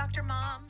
Dr. Moms.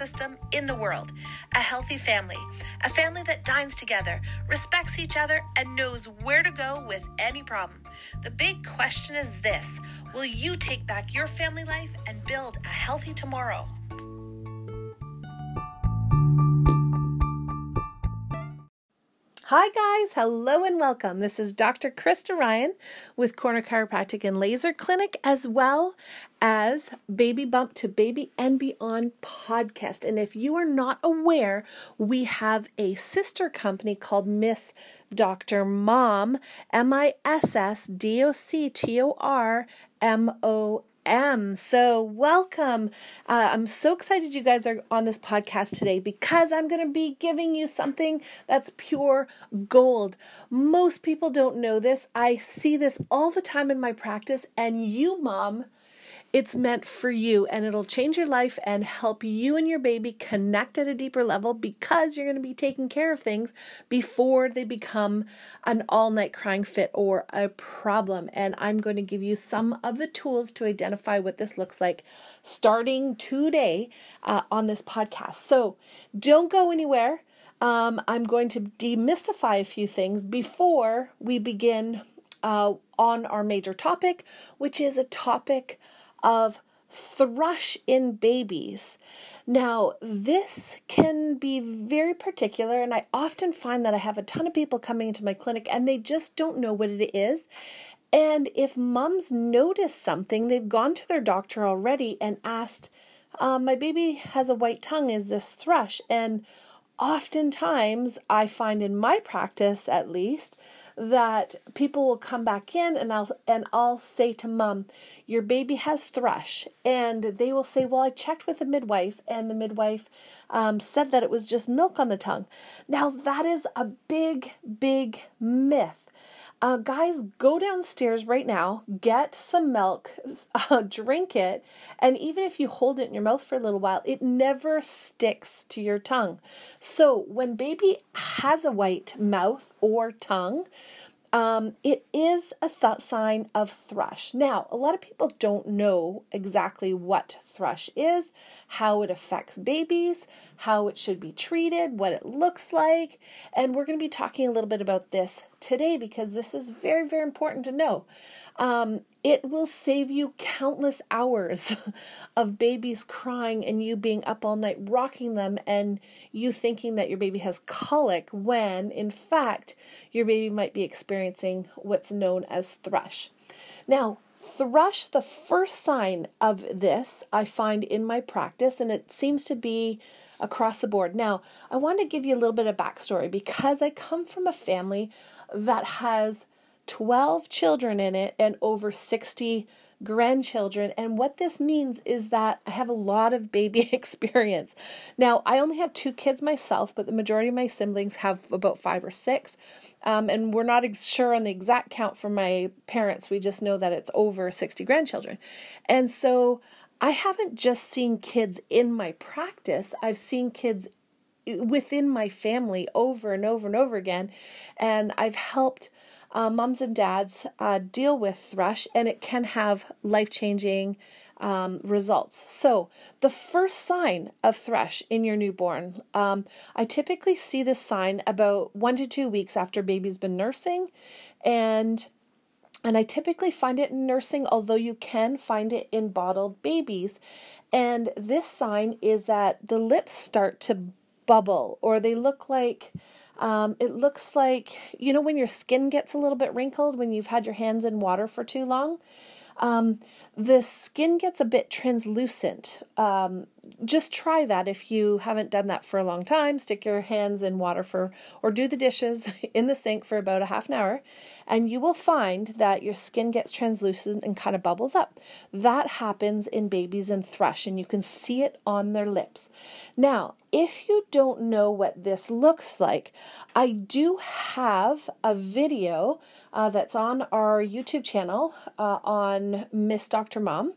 system in the world. A healthy family, a family that dines together, respects each other, and knows where to go with any problem. The big question is this Will you take back your family life and build a healthy tomorrow? Hi, guys. Hello and welcome. This is Dr. Krista Ryan with Corner Chiropractic and Laser Clinic, as well as Baby Bump to Baby and Beyond podcast. And if you are not aware, we have a sister company called Miss Dr. Mom, M I S S D O C T O R M O am. So, welcome. Uh, I'm so excited you guys are on this podcast today because I'm going to be giving you something that's pure gold. Most people don't know this. I see this all the time in my practice, and you, mom, it's meant for you and it'll change your life and help you and your baby connect at a deeper level because you're going to be taking care of things before they become an all night crying fit or a problem. And I'm going to give you some of the tools to identify what this looks like starting today uh, on this podcast. So don't go anywhere. Um, I'm going to demystify a few things before we begin uh, on our major topic, which is a topic of thrush in babies. Now, this can be very particular, and I often find that I have a ton of people coming into my clinic and they just don't know what it is. And if mums notice something, they've gone to their doctor already and asked, um, My baby has a white tongue, is this thrush? And oftentimes, I find in my practice at least, that people will come back in and I'll and I'll say to mom, your baby has thrush, and they will say, well, I checked with the midwife, and the midwife um, said that it was just milk on the tongue. Now that is a big, big myth. Uh, guys, go downstairs right now, get some milk, uh, drink it, and even if you hold it in your mouth for a little while, it never sticks to your tongue. So when baby has a white mouth or tongue, um, it is a th- sign of thrush. Now, a lot of people don't know exactly what thrush is, how it affects babies, how it should be treated, what it looks like, and we're going to be talking a little bit about this today because this is very, very important to know. Um, it will save you countless hours of babies crying and you being up all night rocking them and you thinking that your baby has colic when in fact your baby might be experiencing what's known as thrush. Now, thrush, the first sign of this I find in my practice, and it seems to be across the board. Now, I want to give you a little bit of backstory because I come from a family that has 12 children in it and over 60 grandchildren. And what this means is that I have a lot of baby experience. Now, I only have two kids myself, but the majority of my siblings have about five or six. Um, and we're not ex- sure on the exact count for my parents. We just know that it's over 60 grandchildren. And so I haven't just seen kids in my practice, I've seen kids within my family over and over and over again. And I've helped uh, moms and dads uh, deal with thrush, and it can have life changing um, results. So, the first sign of thrush in your newborn, um, I typically see this sign about one to two weeks after baby's been nursing, and and I typically find it in nursing, although you can find it in bottled babies. And this sign is that the lips start to bubble or they look like um, it looks like, you know, when your skin gets a little bit wrinkled when you've had your hands in water for too long. Um, the skin gets a bit translucent. Um, just try that if you haven't done that for a long time. Stick your hands in water for, or do the dishes in the sink for about a half an hour and you will find that your skin gets translucent and kind of bubbles up. That happens in babies and thrush, and you can see it on their lips. Now, if you don't know what this looks like, I do have a video uh, that's on our YouTube channel uh, on Miss Dr. Mom,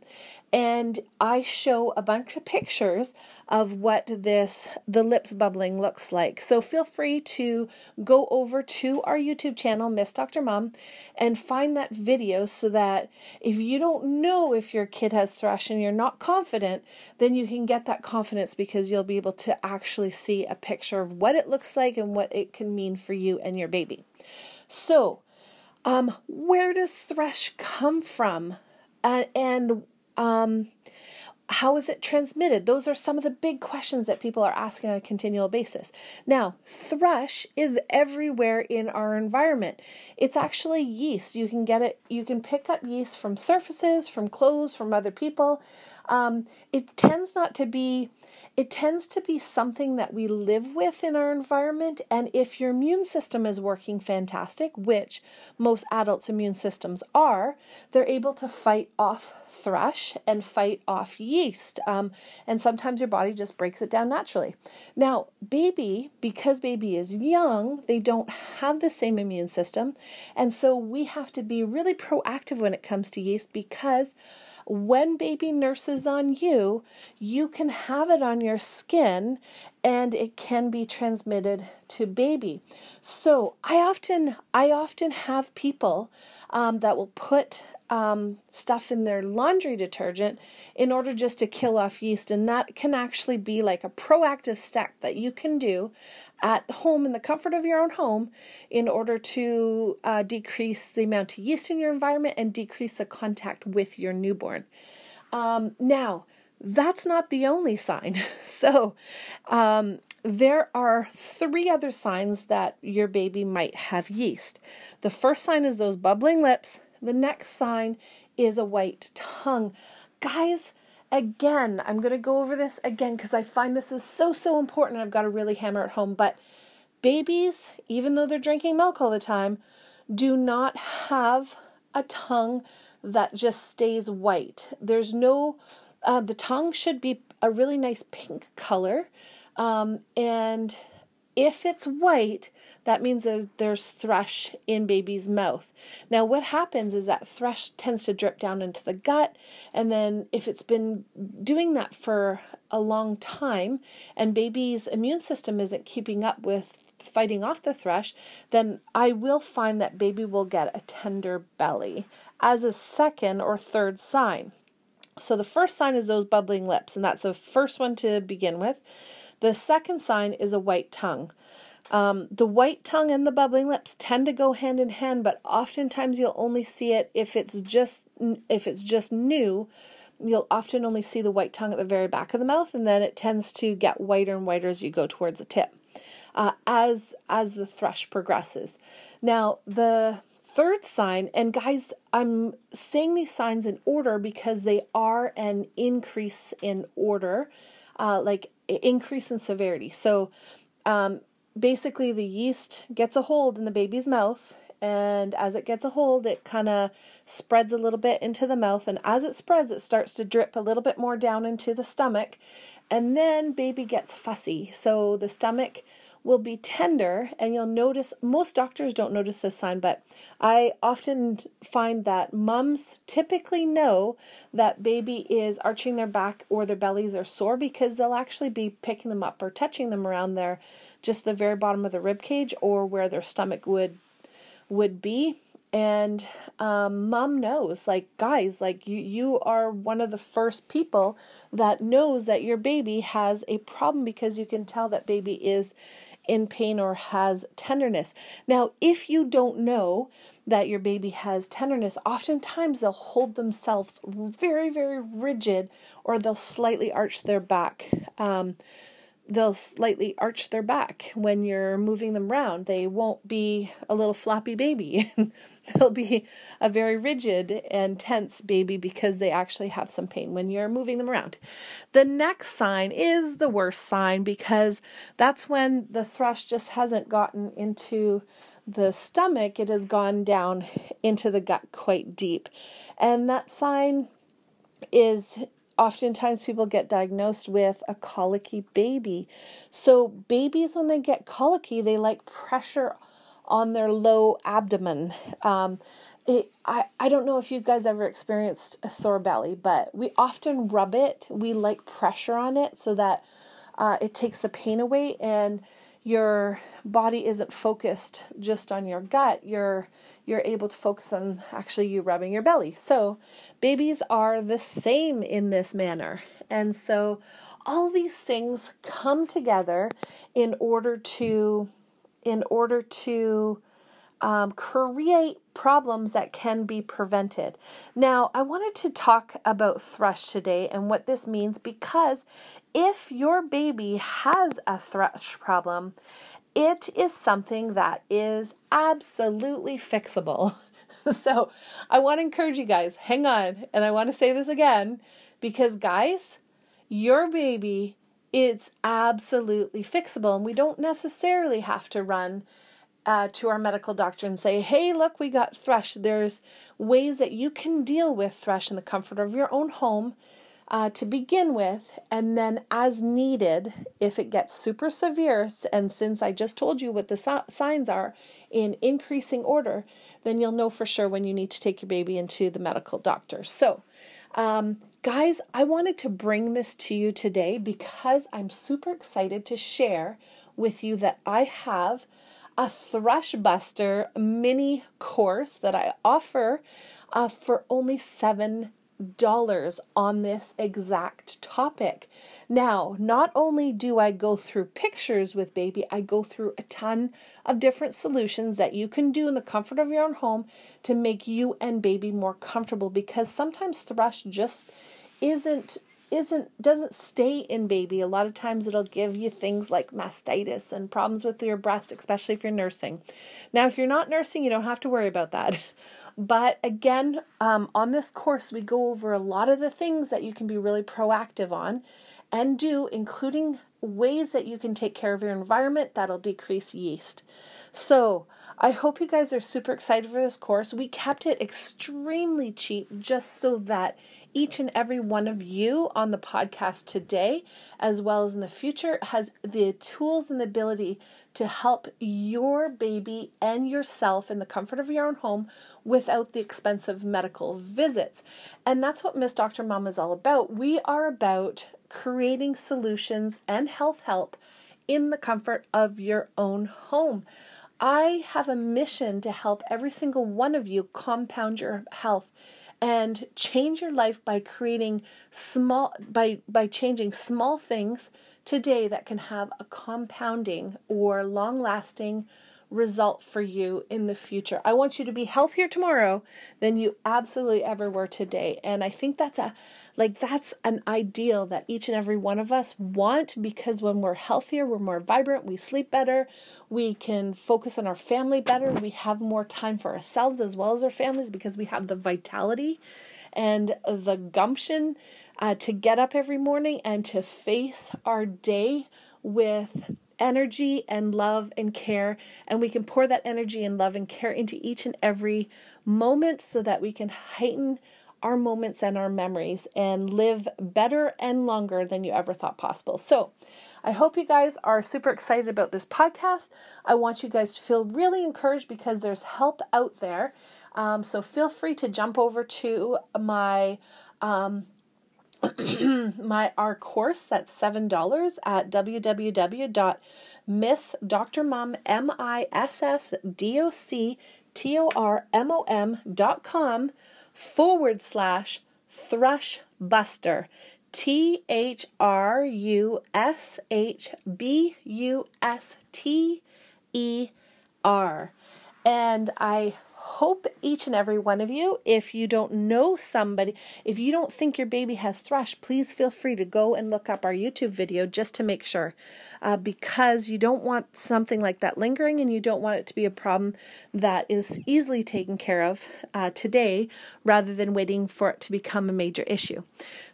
and I show a bunch of pictures of what this the lips bubbling looks like. So feel free to go over to our YouTube channel, Miss Dr. Mom, and find that video so that if you don't know if your kid has thrush and you're not confident, then you can get that confidence because you'll be able to actually see a picture of what it looks like and what it can mean for you and your baby. So, um, where does thrush come from? Uh, and um, how is it transmitted? Those are some of the big questions that people are asking on a continual basis. Now, thrush is everywhere in our environment. It's actually yeast. You can get it, you can pick up yeast from surfaces, from clothes, from other people. Um, it tends not to be it tends to be something that we live with in our environment. And if your immune system is working fantastic, which most adults' immune systems are, they're able to fight off thrush and fight off yeast. Um, and sometimes your body just breaks it down naturally. Now, baby, because baby is young, they don't have the same immune system. And so we have to be really proactive when it comes to yeast because when baby nurses on you, you can have it on your skin and it can be transmitted to baby. So I often I often have people um, that will put um, stuff in their laundry detergent in order just to kill off yeast. And that can actually be like a proactive step that you can do at home in the comfort of your own home in order to uh, decrease the amount of yeast in your environment and decrease the contact with your newborn. Um, now, that's not the only sign. So, um, there are three other signs that your baby might have yeast. The first sign is those bubbling lips, the next sign is a white tongue. Guys, again, I'm going to go over this again because I find this is so, so important. I've got to really hammer it home. But babies, even though they're drinking milk all the time, do not have a tongue that just stays white. There's no, uh, the tongue should be a really nice pink color. Um, and if it's white, that means that there's thrush in baby's mouth. Now, what happens is that thrush tends to drip down into the gut, and then if it's been doing that for a long time and baby's immune system isn't keeping up with fighting off the thrush, then I will find that baby will get a tender belly as a second or third sign. So, the first sign is those bubbling lips, and that's the first one to begin with. The second sign is a white tongue. Um, the white tongue and the bubbling lips tend to go hand in hand, but oftentimes you'll only see it if it's just if it's just new. You'll often only see the white tongue at the very back of the mouth, and then it tends to get whiter and whiter as you go towards the tip, uh, as as the thrush progresses. Now the third sign, and guys, I'm saying these signs in order because they are an increase in order, uh, like increase in severity. So. Um, basically the yeast gets a hold in the baby's mouth and as it gets a hold it kind of spreads a little bit into the mouth and as it spreads it starts to drip a little bit more down into the stomach and then baby gets fussy. So the stomach will be tender and you'll notice most doctors don't notice this sign but i often find that mums typically know that baby is arching their back or their bellies are sore because they'll actually be picking them up or touching them around their just the very bottom of the rib cage or where their stomach would would be. And um, mom knows like guys like you you are one of the first people that knows that your baby has a problem because you can tell that baby is in pain or has tenderness. Now if you don't know that your baby has tenderness oftentimes they'll hold themselves very very rigid or they'll slightly arch their back. Um, they'll slightly arch their back when you're moving them around. They won't be a little floppy baby. They'll be a very rigid and tense baby because they actually have some pain when you're moving them around. The next sign is the worst sign because that's when the thrush just hasn't gotten into the stomach, it has gone down into the gut quite deep. And that sign is oftentimes people get diagnosed with a colicky baby. So, babies, when they get colicky, they like pressure on their low abdomen. Um, it, I, I don't know if you guys ever experienced a sore belly, but we often rub it. We like pressure on it so that uh, it takes the pain away and your body isn't focused just on your gut. You're you're able to focus on actually you rubbing your belly. So babies are the same in this manner. And so all these things come together in order to in order to um, create problems that can be prevented. Now, I wanted to talk about thrush today and what this means because if your baby has a thrush problem, it is something that is absolutely fixable. so, I want to encourage you guys, hang on, and I want to say this again because, guys, your baby it's absolutely fixable and we don't necessarily have to run uh, to our medical doctor and say, hey, look, we got thrush. There's ways that you can deal with thrush in the comfort of your own home uh, to begin with, and then as needed, if it gets super severe, and since I just told you what the so- signs are in increasing order, then you'll know for sure when you need to take your baby into the medical doctor. So, um, guys, I wanted to bring this to you today because I'm super excited to share with you that I have a Thrush Buster mini course that I offer uh, for only seven dollars on this exact topic. Now, not only do I go through pictures with baby, I go through a ton of different solutions that you can do in the comfort of your own home to make you and baby more comfortable because sometimes thrush just isn't isn't doesn't stay in baby. A lot of times it'll give you things like mastitis and problems with your breast, especially if you're nursing. Now, if you're not nursing, you don't have to worry about that. But again, um, on this course, we go over a lot of the things that you can be really proactive on and do, including ways that you can take care of your environment that'll decrease yeast. So, I hope you guys are super excited for this course. We kept it extremely cheap just so that each and every one of you on the podcast today, as well as in the future, has the tools and the ability to help your baby and yourself in the comfort of your own home without the expensive medical visits. And that's what Miss Dr. Mom is all about. We are about creating solutions and health help in the comfort of your own home. I have a mission to help every single one of you compound your health and change your life by creating small by by changing small things today that can have a compounding or long-lasting result for you in the future. I want you to be healthier tomorrow than you absolutely ever were today. And I think that's a like that's an ideal that each and every one of us want because when we're healthier, we're more vibrant, we sleep better, we can focus on our family better, we have more time for ourselves as well as our families because we have the vitality and the gumption uh, to get up every morning and to face our day with energy and love and care. And we can pour that energy and love and care into each and every moment so that we can heighten our moments and our memories and live better and longer than you ever thought possible. So, I hope you guys are super excited about this podcast. I want you guys to feel really encouraged because there's help out there. Um, so, feel free to jump over to my. Um, my our course that's seven dollars at www.missdrmom forward slash thrush buster. T H R U S H B U S T E R. And I hope each and every one of you, if you don't know somebody, if you don't think your baby has thrush, please feel free to go and look up our YouTube video just to make sure. Uh, because you don't want something like that lingering and you don't want it to be a problem that is easily taken care of uh, today rather than waiting for it to become a major issue.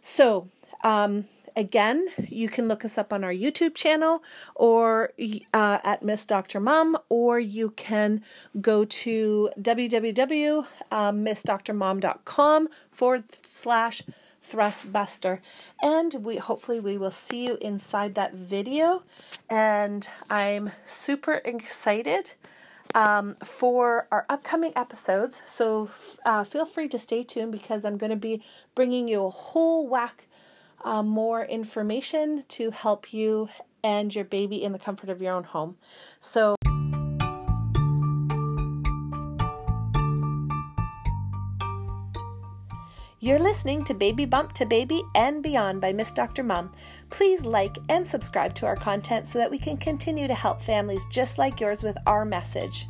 So, um, again, you can look us up on our YouTube channel or uh, at Miss Dr. Mom, or you can go to www.missdrmom.com forward slash thrushbuster and we hopefully we will see you inside that video and i'm super excited um, for our upcoming episodes so uh, feel free to stay tuned because i'm going to be bringing you a whole whack uh, more information to help you and your baby in the comfort of your own home. So, You're listening to Baby Bump to Baby and Beyond by Miss Dr. Mom. Please like and subscribe to our content so that we can continue to help families just like yours with our message.